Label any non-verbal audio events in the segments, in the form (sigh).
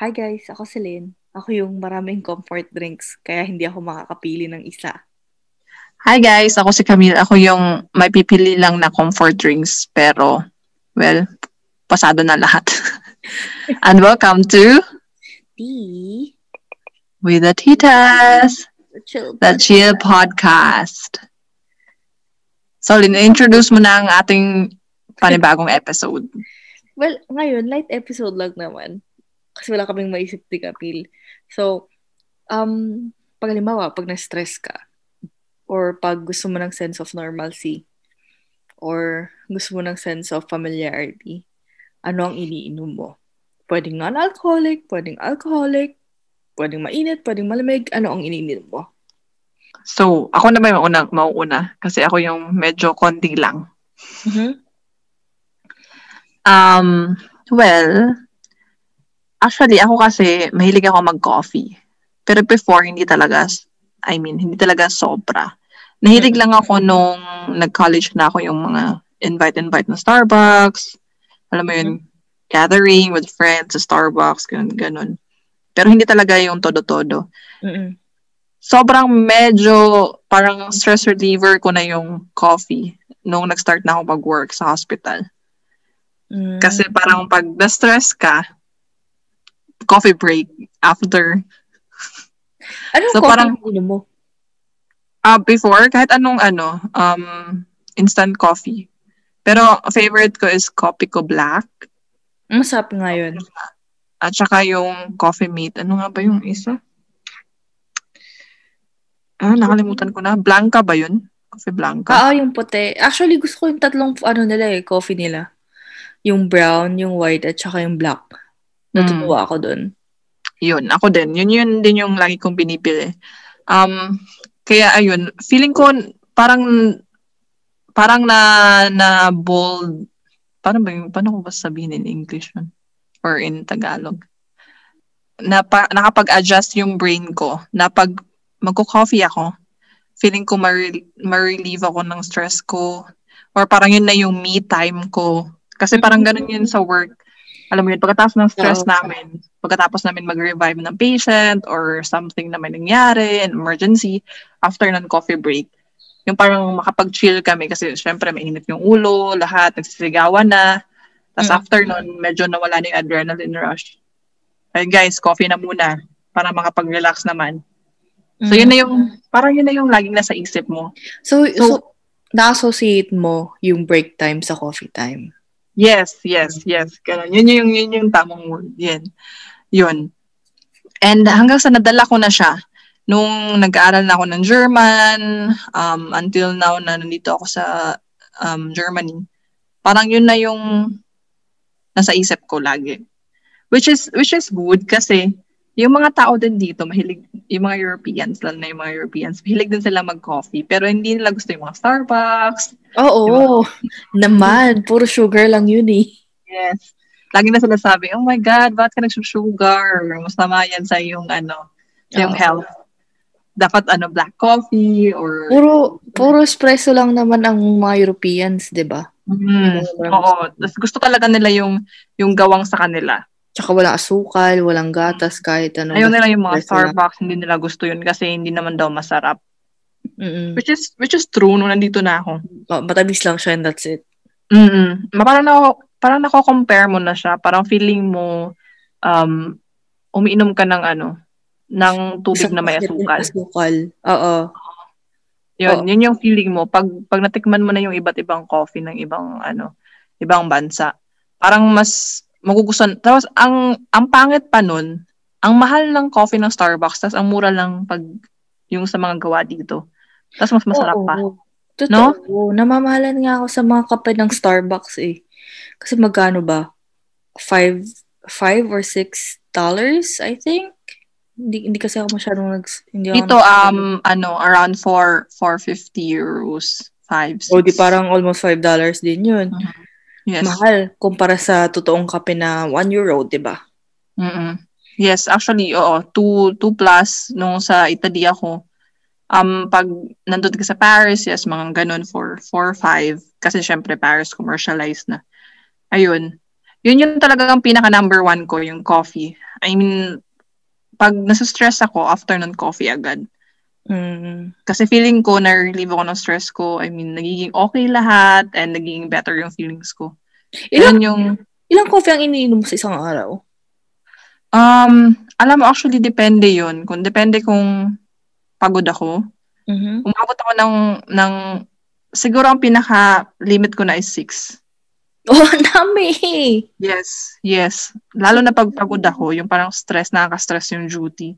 Hi guys, ako si Lynn. Ako yung maraming comfort drinks, kaya hindi ako makakapili ng isa. Hi guys, ako si Camille. Ako yung may pipili lang na comfort drinks, pero, well, pasado na lahat. (laughs) And welcome to Tea. With the Titas, The chill. the Chill Podcast. So, Lynn, introduce mo na ang ating panibagong episode. Well, ngayon, light episode lang naman. Kasi wala kaming maisip ni Kapil. So, um, pag halimbawa, pag na-stress ka, or pag gusto mo ng sense of normalcy, or gusto mo ng sense of familiarity, ano ang iniinom mo? Pwedeng non-alcoholic, pwedeng alcoholic, pwedeng mainit, pwedeng malamig, ano ang iniinom mo? So, ako na ba yung una, mauuna? Kasi ako yung medyo konti lang. Mm-hmm. Um, well, actually, ako kasi, mahilig ako mag-coffee. Pero before, hindi talaga, I mean, hindi talaga sobra. Nahilig lang ako nung nag-college na ako yung mga invite-invite na Starbucks. Alam mo yun, gathering with friends sa Starbucks, ganun, ganun. Pero hindi talaga yung todo-todo. Mm-mm. Sobrang medyo parang stress reliever ko na yung coffee nung nag-start na ako mag-work sa hospital. Mm. Kasi parang pag na-stress ka, coffee break after. Anong so, coffee parang- iniinom mo? Uh, before, kahit anong ano, um, instant coffee. Pero favorite ko is Kopiko Black. Masarap nga yun. At saka yung Coffee Mate. Ano nga ba yung isa? Ah, nakalimutan ko na. Blanca ba yun? Coffee Blanca. Ah, yung puti. Actually, gusto ko yung tatlong, ano nila eh, coffee nila. Yung brown, yung white, at saka yung black. Natutuwa ako dun. Yun, ako din. Yun yun din yung lagi kong pinipili. Um, kaya ayun, feeling ko parang parang na na bold paano ba paano ko ba sabihin in English yun? Or in Tagalog? Na pa, nakapag-adjust yung brain ko na pag magko-coffee ako, feeling ko ma-rel- ma-relieve ako ng stress ko or parang yun na yung me time ko. Kasi parang ganun yun sa work. Alam mo yun, pagkatapos ng stress Oo. namin, pagkatapos namin mag-revive ng patient or something na may nangyari, an emergency, after ng coffee break, yung parang makapag-chill kami kasi syempre mainit yung ulo, lahat, nagsisigawan na. Tapos Mm. after nun, medyo nawala na yung adrenaline rush. Ay guys, coffee na muna para makapag-relax naman. So yun na yung, parang yun na yung laging nasa isip mo. So, so, So- na-associate mo yung break time sa coffee time. Yes, yes, yes. Ganun. Yun yung, yun yung tamang word. Yan. Yun. And hanggang sa nadala ko na siya, nung nag-aaral na ako ng German, um, until now na nandito ako sa um, Germany, parang yun na yung nasa isip ko lagi. Which is, which is good kasi yung mga tao din dito, mahilig, yung mga Europeans, lalo na yung mga Europeans, mahilig din sila mag-coffee, pero hindi nila gusto yung mga Starbucks, Oo. Naman. Puro sugar lang yun eh. Yes. Lagi na sila sabi, oh my God, bakit ka nagsusugar? Masama yan sa iyong, ano, sa iyong Oo. health. Dapat, ano, black coffee or... Puro, puro espresso lang naman ang mga Europeans, di ba? Mm, oo. Tapos gusto talaga nila yung, yung gawang sa kanila. Tsaka wala asukal, walang gatas, kahit ano. Ayaw nila yung mga. Starbucks, hindi nila gusto yun kasi hindi naman daw masarap. Mm-mm. Which is, which is true nung nandito na ako. Ma- Matamis lang siya and that's it. Mm Ma- Parang, na, parang nako-compare mo na siya. Parang feeling mo, um, umiinom ka ng ano, ng tubig Isang na may asukal. Asukal. Oo. Yun, Oo. yun yung feeling mo. Pag, pag natikman mo na yung iba't ibang coffee ng ibang, ano, ibang bansa, parang mas magugustuhan. Tapos, ang, ang pangit pa nun, ang mahal ng coffee ng Starbucks, tapos ang mura lang pag yung sa mga gawa dito. Tapos mas masarap Oo. pa. Totoo. Namamahalan nga ako sa mga kape ng Starbucks eh. Kasi magkano ba? Five, five or six dollars, I think? Hindi, hindi kasi ako masyadong nag... Hindi ako Dito, nag- um, ano, around 4, 450 euros. 5, 6. O di parang almost five dollars din yun. Yes. Mahal kumpara sa totoong kape na one euro, di ba? Mm-mm. Yes, actually, oo. 2, 2 plus nung sa Italy ako. Um, pag nandun ka sa Paris, yes, mga ganun for 4, 5. Kasi syempre, Paris commercialized na. Ayun. Yun yung talagang pinaka number one ko, yung coffee. I mean, pag nasa-stress ako, afternoon coffee agad. Mm. Kasi feeling ko, na-relieve ako ng stress ko. I mean, nagiging okay lahat and nagiging better yung feelings ko. Ilang, Yan yung, ilang coffee ang iniinom mo sa isang araw? um, alam mo, actually, depende yun. Kung depende kung pagod ako. Mhm. Umabot ako ng, ng, siguro ang pinaka-limit ko na is 6. (laughs) Oh, dami! Yes, yes. Lalo na pag pagod ako, yung parang stress, nakaka-stress yung duty.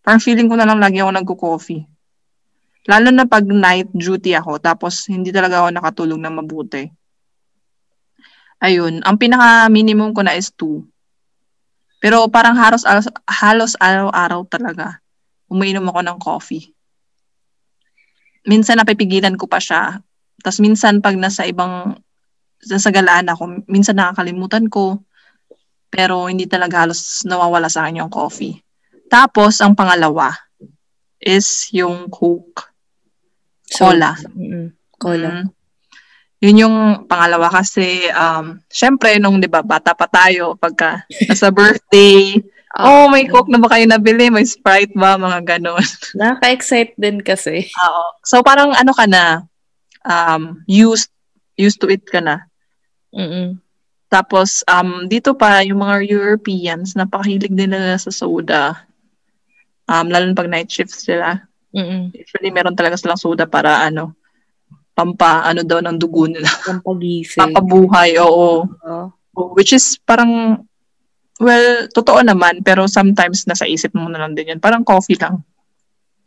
Parang feeling ko na lang lagi ako nagko-coffee. Lalo na pag night duty ako, tapos hindi talaga ako nakatulog na mabuti. Ayun, ang pinaka-minimum ko na is 2. Pero parang halos, halos araw-araw talaga, umiinom ako ng coffee. Minsan napipigilan ko pa siya. Tapos minsan pag nasa ibang sa galaan ako, minsan nakakalimutan ko. Pero hindi talaga halos nawawala sa akin yung coffee. Tapos, ang pangalawa is yung Coke. Cola. Mm, cola. Mm. Yun yung pangalawa kasi, um, syempre, nung, di ba, bata pa tayo, pagka nasa (laughs) birthday, Ah, oh, may Coke na ba kayo nabili? May Sprite ba? Mga ganon. (laughs) Nakaka-excite din kasi. Oo. So, parang ano ka na, um, used, used to it ka na. Mm-mm. Tapos, um, dito pa, yung mga Europeans, napakahilig din nila sa soda. Um, lalo pag night shift sila. Mm-mm. Usually, meron talaga silang soda para, ano, pampa, ano daw, ng dugo nila. (laughs) Pampagising. Pampabuhay, oo. Oo. Which is parang, well, totoo naman, pero sometimes nasa isip mo na lang din yan. Parang coffee lang.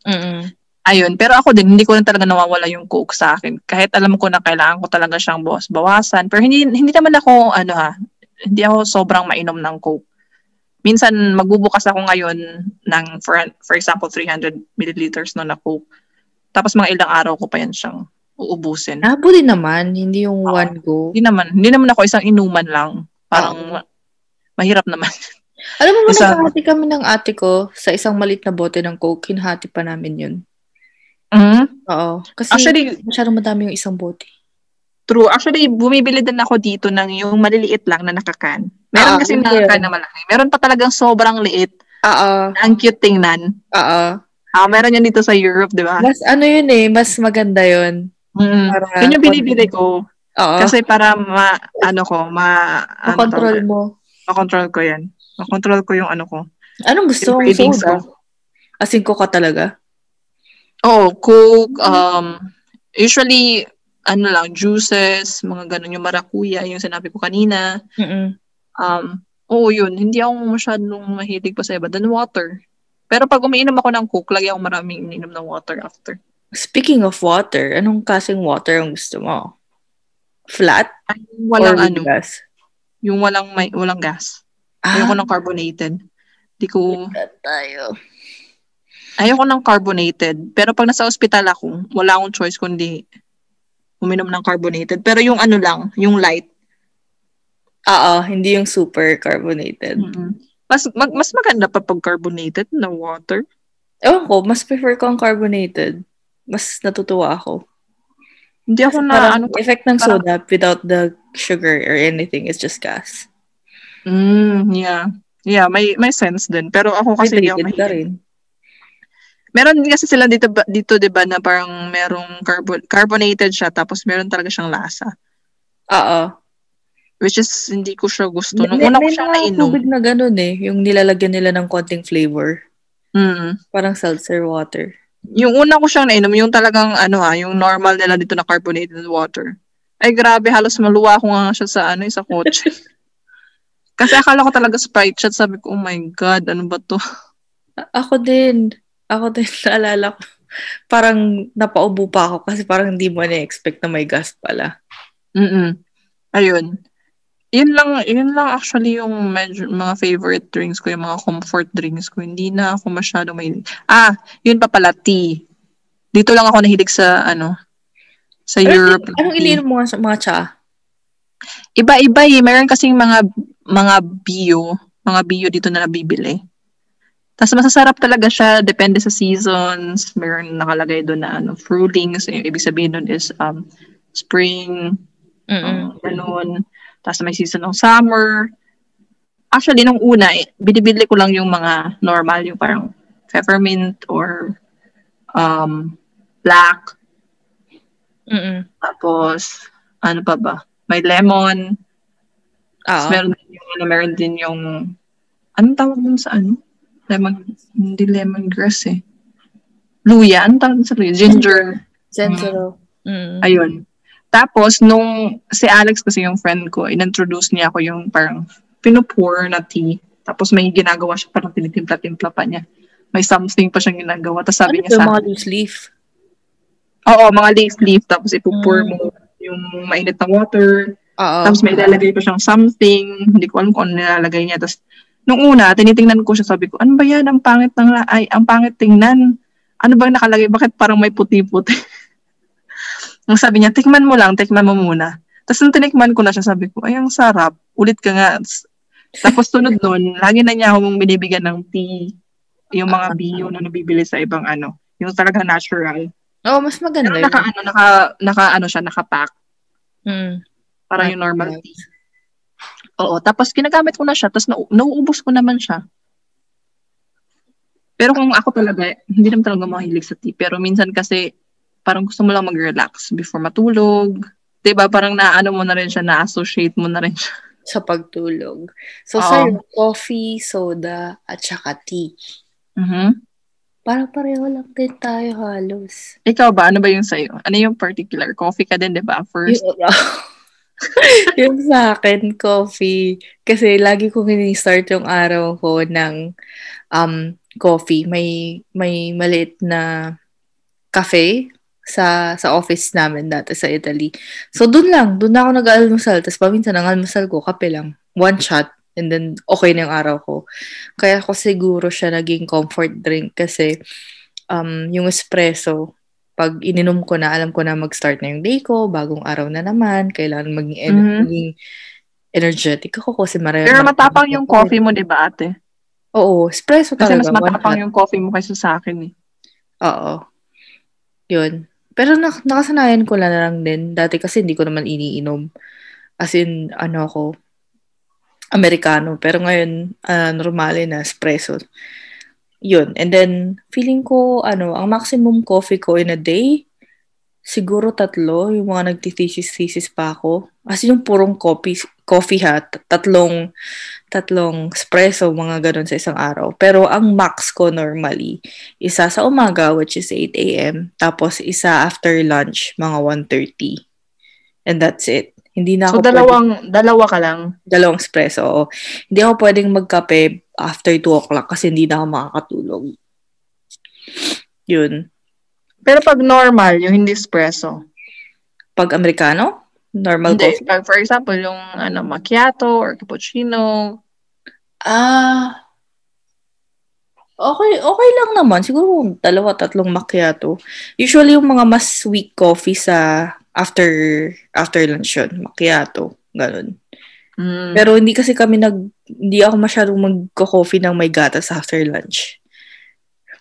Mm-mm. Ayun, pero ako din, hindi ko na talaga nawawala yung coke sa akin. Kahit alam ko na kailangan ko talaga siyang bawas, bawasan. Pero hindi, hindi naman ako, ano ha, hindi ako sobrang mainom ng coke. Minsan, magbubukas ako ngayon ng, for, for example, 300 milliliters no na coke. Tapos mga ilang araw ko pa yan siyang uubusin. Habuli naman, hindi yung Oo. one go. Hindi naman, hindi naman ako isang inuman lang. Parang, ma- mahirap naman. (laughs) Alam mo ba, Isa- naghahati kami ng ate ko sa isang malit na bote ng Coke. Hinahati pa namin yun. Mhm. Oo. Kasi Actually, masyadong madami yung isang bote. True. Actually, bumibili din ako dito ng yung maliliit lang na nakakan. Meron Ah, kasi nakakan na malaki. Meron pa talagang sobrang liit. Oo. Ang cute tingnan. Oo. Ah, meron yan dito sa Europe, di ba? Mas ano yun eh, mas maganda yun. Mm. Para, Yun yung binibili ko. Oo. Kasi para ma, ano ko, ma, ano Makontrol tawag- mo. makontrol ko yan. Makontrol ko yung ano ko. Anong gusto mong soda? Asin ko ka talaga? Oo, Coke, um, usually, ano lang, juices, mga ganun, yung marakuya, yung sinabi ko kanina. Mm-mm. Um, oo, yun. Hindi ako masyadong mahilig pa sa iba. Then water. Pero pag umiinom ako ng Coke, lagi ako maraming ininom ng water after. Speaking of water, anong kasing water ang gusto mo? Flat? Ay, walang ano, gas? yung walang may, walang gas. Ah, Ayoko ng carbonated. Di ko, tayo. ayoko ng carbonated. Pero pag nasa ospital ako, wala akong choice kundi uminom ng carbonated. Pero yung ano lang, yung light. Oo, hindi yung super carbonated. Mm-mm. Mas, mag, mas maganda pa pag carbonated na water. Ewan ko, mas prefer ko ang carbonated. Mas natutuwa ako. Hindi ako na, Parang ano, effect ng parang- soda without the sugar or anything, it's just gas. mm, yeah. Yeah, may may sense din. Pero ako kasi Hydrated ka mahilig. rin. Meron din kasi sila dito, dito 'di ba na parang merong carbon, carbonated siya tapos meron talaga siyang lasa. Oo. Which is hindi ko siya gusto. Nung May- una ko may siyang nainom. tubig na ganun eh. Yung nilalagyan nila ng konting flavor. Mm. Parang seltzer water. Yung una ko siyang nainom, yung talagang ano ha, yung normal nila dito na carbonated water. Ay grabe, halos maluwa ko nga siya sa ano, sa kotse. (laughs) Kasi akala ko talaga Sprite shot. Sabi ko, oh my God, ano ba to? A- Ako din. Ako din, (laughs) naalala ko. Parang napaubo pa ako kasi parang hindi mo na-expect na may gas pala. Mm Ayun. Yun lang, yun lang actually yung medyo, mga favorite drinks ko, yung mga comfort drinks ko. Hindi na ako masyado may... Ah, yun pa pala, tea. Dito lang ako nahilig sa, ano, sa Europe. Anong tea. ininom mo sa mga cha? Iba-iba eh. Meron kasing mga, mga bio, mga bio dito na nabibili. Tapos masasarap talaga siya, depende sa seasons. Meron nakalagay doon na ano, fruitings. Yung ibig sabihin doon is um, spring, Mm-mm. Um, ganun. Tapos may season ng summer. Actually, nung una, eh, binibili ko lang yung mga normal, yung parang peppermint or um, black. Mm-mm. Tapos, ano pa ba? May lemon. Tapos Oo. meron din yung, ano, meron din yung, anong tawag dun sa ano? Lemon, hindi lemongrass eh. Luya, anong tawag sa luya? Ginger. Sensoro. Mm. Ayun. Tapos, nung si Alex kasi yung friend ko, in-introduce niya ako yung parang pinupour na tea. Tapos may ginagawa siya, parang tinitimpla-timpla pa niya. May something pa siyang ginagawa. Tapos sabi ano niya sa mga loose leaf? Oo, mga leaf leaf. Tapos ipupour Mm. mo yung mainit na water. Oo. Tapos may ilalagay pa siyang something. Hindi ko alam kung ano nilalagay niya. Tapos, nung una, tinitingnan ko siya, sabi ko, ano ba yan? Ang pangit ng, la- ay, ang pangit tingnan. Ano bang nakalagay? Bakit parang may puti-puti? (laughs) Nung sabi niya, tikman mo lang, tikman mo muna. Tapos nung tinikman ko na siya, sabi ko, ay, ang sarap. Ulit ka nga. Tapos sunod nun, lagi na niya akong binibigyan ng tea. Yung mga bio na nabibili sa ibang ano. Yung talaga natural. Oo, mas maganda Pero naka, ano, naka, naka, ano siya, naka-pack. Mm. Parang yung normal tea. Oo, tapos ginagamit ko na siya, tapos nau- nauubos ko naman siya. Pero kung ako talaga, hindi naman talaga mahilig sa tea. Pero minsan kasi, parang gusto mo lang mag-relax before matulog. ba Parang naano mo na rin siya, na-associate mo na rin siya. (laughs) Sa pagtulog. So, sa'yo, coffee, soda, at saka tea. Mhm. Parang pareho lang din tayo halos. Ikaw ba? Ano ba yung sa'yo? Ano yung particular? Coffee ka din, di ba? First. (laughs) (laughs) Yung, sa akin, coffee. Kasi lagi kong ini-start yung araw ko ng um, coffee. May, may maliit na cafe sa sa office namin dati sa Italy. So, dun lang. Dun na ako nag-almusal. Tapos paminsan ang almusal ko, kape lang. One shot. And then, okay na yung araw ko. Kaya ko siguro siya naging comfort drink kasi um, yung espresso, pag ininom ko na, alam ko na mag-start na yung day ko, bagong araw na naman, kailangan maging, en- Mhm. maging energetic ako kasi marami. Pero matapang yung coffee mo, di ba ate? Oo, espresso Kasi talaga. mas one matapang yung coffee mo kaysa sa akin eh. Oo. Yun. Pero nak- nakasanayan ko na lang din. Dati kasi hindi ko naman iniinom. As in, ano ako, Americano. Pero ngayon, ah, normale na, espresso. Yun. And then, feeling ko, ano, ang maximum coffee ko in a day, siguro tatlo, yung mga nagtitesis-thesis pa ako. As yung purong coffee, coffee ha, tat- tatlong, tatlong espresso, mga ganun sa isang araw. Pero ang max ko normally, isa sa umaga, which is 8 a.m. Tapos isa after lunch, mga 1.30. And that's it. Hindi na So, ako dalawang, dalawa ka lang. dalawang espresso. oo. Hindi ako pwedeng magkape after 2 o'clock kasi hindi na ako makakatulog. Yun. Pero pag normal, yung hindi espresso. Pag Amerikano, normal Hindi. coffee. Pag, for example, yung ano, macchiato or cappuccino. Ah, okay, okay lang naman. Siguro dalawa, tatlong macchiato. Usually yung mga mas sweet coffee sa after after lunch yun. Macchiato. Ganun. Mm. Pero hindi kasi kami nag, hindi ako masyadong magko-coffee ng may gatas after lunch.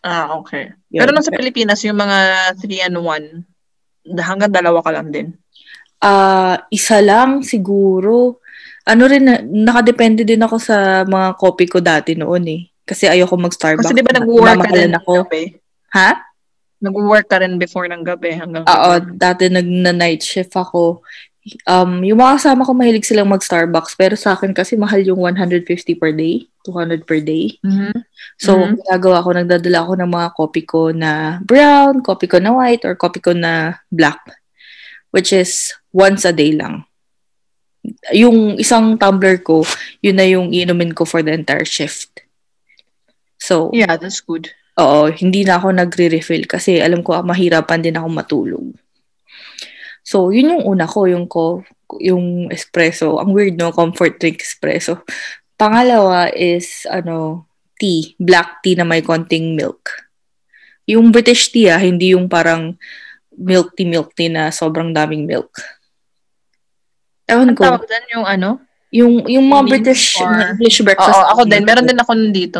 ah, okay. Yun. Pero nung sa Pilipinas, yung mga 3 and 1, hanggang dalawa ka lang din. Ah, isa lang siguro. Ano rin, na- nakadepende din ako sa mga coffee ko dati noon eh. Kasi ayoko mag-Starbucks. Kasi di ba nag-work ka din ako. gabi? Ha? Nag-work ka rin before ng gabi hanggang Oo, dati nag na night shift ako. Um, yung mga kasama ko mahilig silang mag-Starbucks, pero sa akin kasi mahal yung 150 per day, 200 per day. Mhm. So, Mhm. ginagawa ko, nagdadala ako ng mga coffee ko na brown, coffee ko na white, or coffee ko na black. Which is once a day lang. Yung isang tumbler ko, yun na yung inumin ko for the entire shift. So, Yeah, that's good. Oo, hindi na ako nagre-refill kasi alam ko ah, mahirapan din ako matulog. So, yun yung una ko, yung ko, yung espresso. Ang weird no, comfort drink espresso. Pangalawa is ano, tea, black tea na may konting milk. Yung British tea ah, hindi yung parang milk tea milk tea na sobrang daming milk. Ewan Ang ko, tawag dyan yung ano? yung yung mga British English Oo, breakfast. ako din. Meron din ako nandito.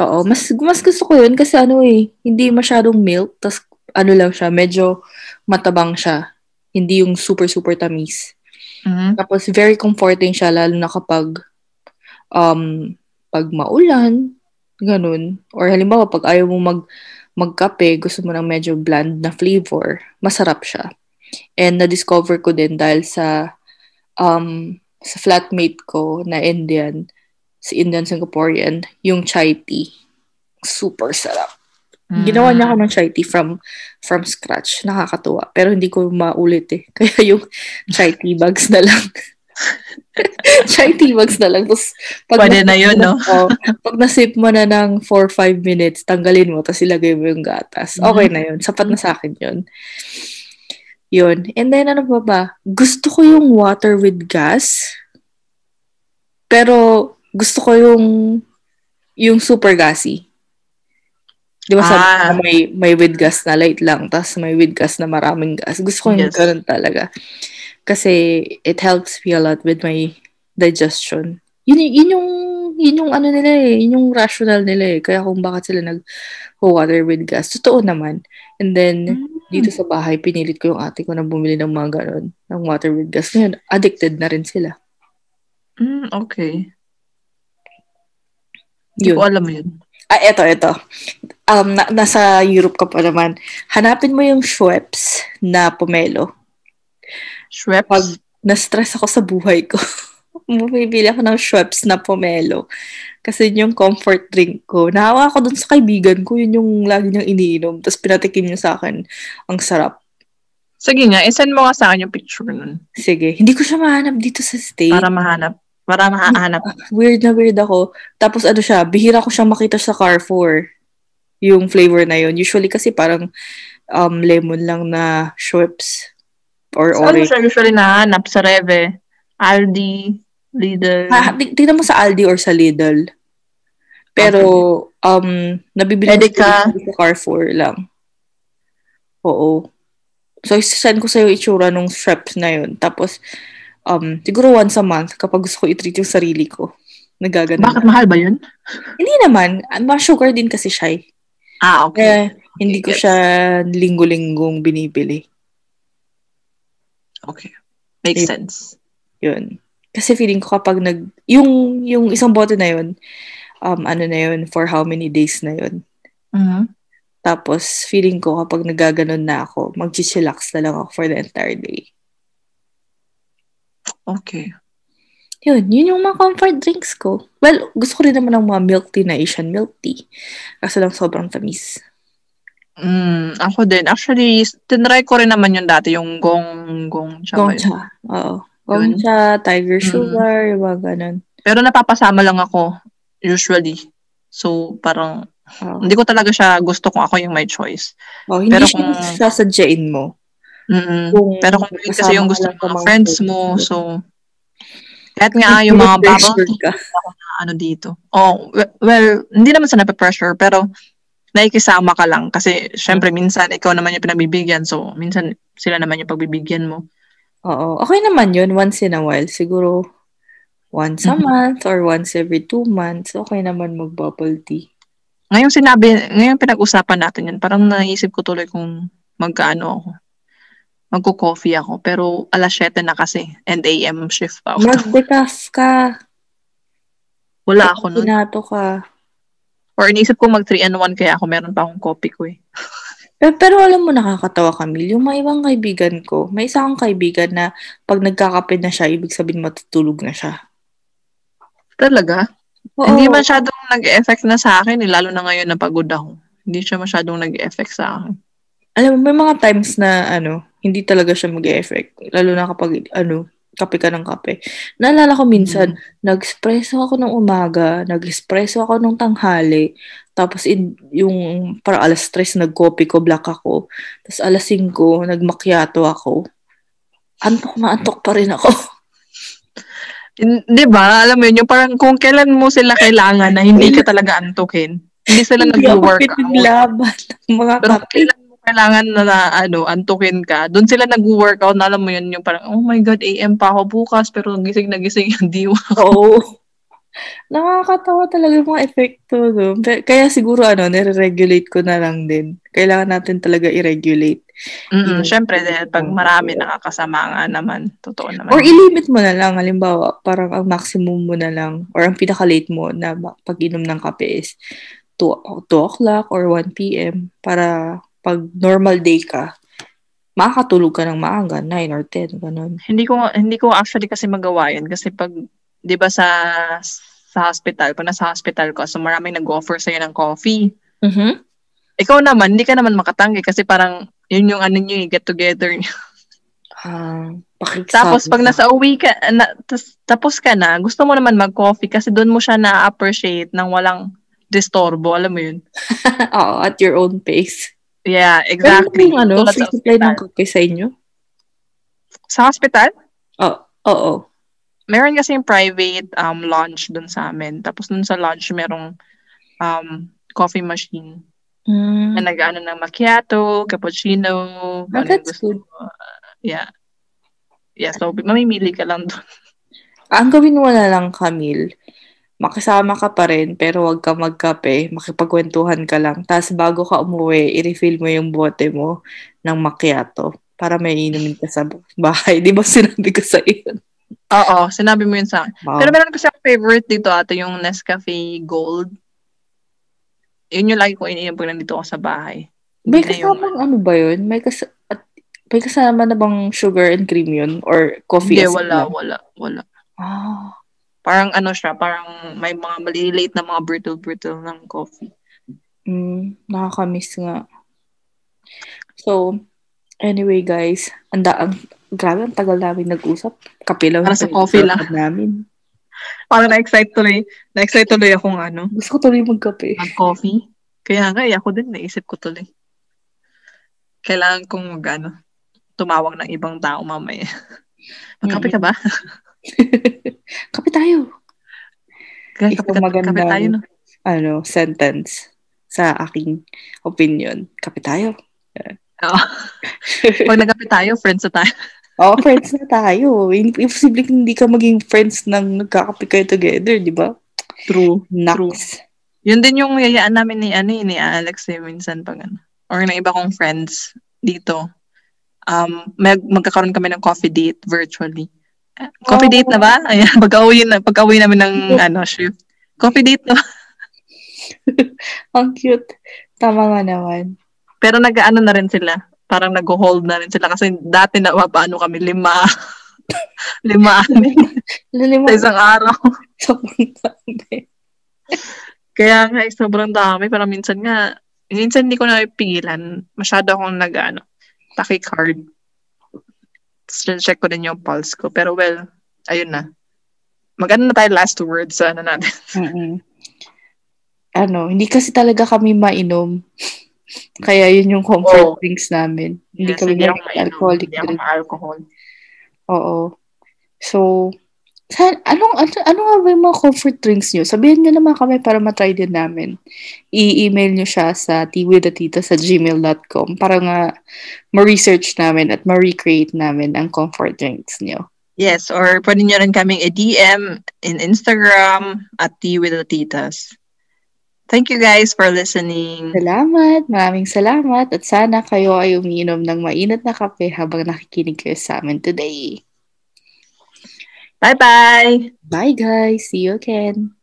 Oo, mas mas gusto ko 'yun kasi ano eh, hindi masyadong milk, tas ano lang siya, medyo matabang siya. Hindi yung super super tamis. Mhm. Tapos very comforting siya lalo na kapag um, pag maulan, ganun. Or halimbawa, pag ayaw mo mag, magkape, gusto mo ng medyo bland na flavor, masarap siya. And na-discover ko din dahil sa um, sa flatmate ko na Indian, si Indian Singaporean, yung chai tea. Super sarap. Mm. Ginawa niya ako ng chai tea from from scratch. Nakakatuwa. Pero hindi ko maulit eh. (laughs) Kaya yung chai tea bags na lang. (laughs) chai tea bags na lang. Tapos, pag Pwede na yun, no? oh, pag nasip mo na ng 4-5 minutes, tanggalin mo, tapos ilagay mo yung gatas. Okay mm. na yun. Sapat na sa akin yun. Yun. And then, ano pa ba? Gusto ko yung water with gas. Pero, gusto ko yung yung super gassy. Di ba sabi ah. may, may with gas na light lang, tapos may with gas na maraming gas. Gusto ko yung yes. ganun talaga. Kasi it helps me a lot with my digestion. Yun, yun yung yun yung ano nila eh, yun yung rational nila eh. Kaya kung bakit sila nag water with gas. Totoo naman. And then, mm. dito sa bahay, pinilit ko yung ate ko na bumili ng mga ganun, ng water with gas. Ngayon, addicted na rin sila. Mm, okay. Hindi ko alam yun. Ah, eto, eto. Um, na, nasa Europe ka pa naman. Hanapin mo yung Schweppes na pomelo. Schweppes? Pag na-stress ako sa buhay ko, (laughs) bumibili ako ng Schweppes na pomelo. Kasi yun yung comfort drink ko. Nahawa ako dun sa kaibigan ko. Yun yung lagi niyang iniinom. Tapos pinatikim niya sa akin. Ang sarap. Sige nga, isend mo nga sa akin yung picture nun. Sige. Hindi ko siya mahanap dito sa state. Para mahanap. Para mahahanap. Weird na weird ako. Tapos ano siya, bihira ko siyang makita sa Carrefour. Yung flavor na yun. Usually kasi parang um, lemon lang na Schweppes or Saan orange. Saan mo siya usually nahanap? Sa Reve? Aldi? Lidl? Ha, tingnan mo sa Aldi or sa Lidl. Pero, okay. um, nabibili ko sa Carrefour lang. Oo. So, isasend ko sa'yo itsura nung Schweppes na yun. Tapos, um, siguro once a month kapag gusto ko i-treat yung sarili ko. Nagagano. Bakit mahal ba yun? Hindi naman. Ma-sugar din kasi siya eh. Ah, okay. Kaya, hindi ko siya linggo-linggong binibili. Okay. Makes sense. Yun. Kasi feeling ko kapag nag... Yung, yung isang bote na yun, um, ano na yun, for how many days na yun. Mm-hmm. Tapos, feeling ko kapag nagaganon na ako, mag-chillax na lang ako for the entire day. Okay. Yun, yun yung mga comfort drinks ko. Well, gusto ko rin naman ng mga milk tea na Asian milk tea. Kasi lang sobrang tamis. Mm, ako din. Actually, tinry ko rin naman yun dati, yung gong, gong cha. Gong cha, oo. Gong cha, tiger mm. sugar, mm. yung mga ganun. Pero napapasama lang ako, usually. So, parang, oh. hindi ko talaga siya gusto kung ako yung may choice. Oh, hindi Pero kung, sasadyain mo. Mm-mm. Pero kung yun kasi yung gusto ng mga friends mo, so, kahit nga yung mga bubble tea, (laughs) ano dito. Oh, well, hindi naman sa nape-pressure, pero naikisama ka lang. Kasi, syempre, minsan, ikaw naman yung pinagbibigyan. So, minsan, sila naman yung pagbibigyan mo. Oo. Okay naman yun, once in a while. Siguro, once a mm-hmm. month or once every two months, okay naman mag-bubble tea. Ngayon sinabi, ngayon pinag-usapan natin yan, parang naisip ko tuloy kung magkaano ako magko-coffee ako. Pero alas 7 na kasi. And AM shift pa ako. Mag-decaf ka. Wala ako nun. Pinato ka. Or inisip ko mag 3 and 1 kaya ako meron pa akong coffee ko eh. (laughs) pero, pero alam mo, nakakatawa Camille. Yung mga ibang kaibigan ko, may isang kaibigan na pag nagkakape na siya, ibig sabihin matutulog na siya. Talaga? Oo. Hindi masyadong nag-effect na sa akin, eh, lalo na ngayon na pagod ako. Hindi siya masyadong nag-effect sa akin. Alam mo, may mga times na, ano, hindi talaga siya mag-effect. Lalo na kapag, ano, kape ka ng kape. Naalala ko minsan, mm. nag-espresso ako ng umaga, nag-espresso ako ng tanghali, tapos in, yung para alas 3 nag-coffee ko, black ako. Tapos alas 5, nag-macchiato ako. Antok na antok pa rin ako. (laughs) Di ba? Alam mo yun, yung parang kung kailan mo sila kailangan na hindi ka talaga antukin. Hindi sila nag-work out. Hindi ako mga Pero kailan kailangan na, na ano, antukin ka, doon sila nag-workout na alam mo yun, yung parang, oh my God, AM pa ako bukas, pero gising na gising yung diwa Oo. Nakakatawa talaga yung mga epekto. No? Kaya siguro ano, nire-regulate ko na lang din. Kailangan natin talaga i-regulate. Mm, syempre, dahil pag marami nakakasama nga naman, totoo naman. Or i-limit mo na lang, halimbawa, parang ang maximum mo na lang, or ang pinaka-late mo na pag-inom ng kape is 2, 2 o'clock or 1 p.m. para pag normal day ka, makakatulog ka ng maaga, 9 or 10, ganun. Hindi ko, hindi ko actually kasi magawa yun kasi pag 'di ba sa sa hospital, pag nasa hospital ko, so maraming nag-offer sa'yo ng coffee. Mm-hmm. Ikaw naman, hindi ka naman makatanggi kasi parang yun yung ano nyo, eh, get together nyo. Ah, uh, Tapos pag nasa uwi ka, na, tapos ka na, gusto mo naman mag-coffee kasi doon mo siya na-appreciate nang walang distorbo, alam mo yun? (laughs) Oo, at your own pace. Yeah, exactly. Pero ano, free supply ng coffee sa inyo? Sa hospital? Oo. Oh, oo meron kasi yung private um, lunch dun sa amin. Tapos dun sa lunch, merong um, coffee machine. Mm. Na nag-ano ng macchiato, cappuccino. Oh, that's good. Uh, yeah. Yeah, so mamimili ka lang dun. Ang gawin mo na lang, Camille, makisama ka pa rin, pero wag ka magkape, makipagkwentuhan ka lang. Tapos bago ka umuwi, i-refill mo yung bote mo ng macchiato para may inumin ka sa bahay. (laughs) Di ba sinabi ko sa iyo? Oo, sinabi mo yun sa akin. Wow. Pero meron kasi ako favorite dito ate, yung Nescafe Gold. Yun yung lagi ko iniinom pag nandito ako sa bahay. May kasama ano ba yun? May, kas at, may kasama na bang sugar and cream yun? Or coffee? Hindi, wala, lang? wala, wala. Ah. Parang ano siya, parang may mga maliliit na mga brittle-brittle ng coffee. Mm, nakakamiss nga. So, anyway guys, anda ang Grabe, ang tagal namin nag-usap. Kape lang. Para sa coffee lang. (laughs) Namin. Para na-excite tuloy. Na-excite tuloy akong ano. Gusto ko tuloy magkape. Mag-coffee. Kaya nga, eh, ako din, naisip ko tuloy. Kailangan kong mag, ano, tumawag ng ibang tao mamaya. Magkape ka ba? (laughs) (laughs) kape tayo. Kaya kape, kape, kape tayo, no? Ano, sentence sa aking opinion. Kape tayo. Oo. (laughs) Pag nagkape tayo, friends na tayo. Oo, oh, friends na tayo. Imposible hindi ka maging friends nang nagkakape kayo together, di ba? True. Nax. True. Yun din yung yayaan namin ni, ano, ni Alex eh, minsan pag ano. Or ng iba kong friends dito. Um, mag magkakaroon kami ng coffee date virtually. Coffee oh. date na ba? Ayan, pag-uwi na, pag-uwi namin ng (laughs) ano, shift. Coffee date na (laughs) Ang cute. Tama nga naman. Pero nag-ano na rin sila parang nag-hold na rin sila kasi dati na paano kami lima (laughs) lima lima sa isang araw sobrang dami kaya nga eh, sobrang dami pero minsan nga minsan hindi ko na ipigilan masyado akong nag ano tachycard check ko din yung pulse ko pero well ayun na maganda na tayo last words sa ano natin (laughs) mm ano hindi kasi talaga kami mainom (laughs) kaya yun yung comfort oh. drinks namin. Hindi yes, kami hindi alcoholic Hindi ako alcohol. Oo. So, sa, anong, ano, ano nga ba yung mga comfort drinks nyo? Sabihin nyo naman kami para matry din namin. I-email nyo siya sa tiwithatita sa gmail.com para nga ma-research namin at ma-recreate namin ang comfort drinks nyo. Yes, or pwede nyo rin kaming i-DM in Instagram at tea with the titas. Thank you guys for listening. Salamat. Maraming salamat. At sana kayo ay umiinom ng mainit na kape habang nakikinig kayo sa amin today. Bye-bye. Bye guys. See you again.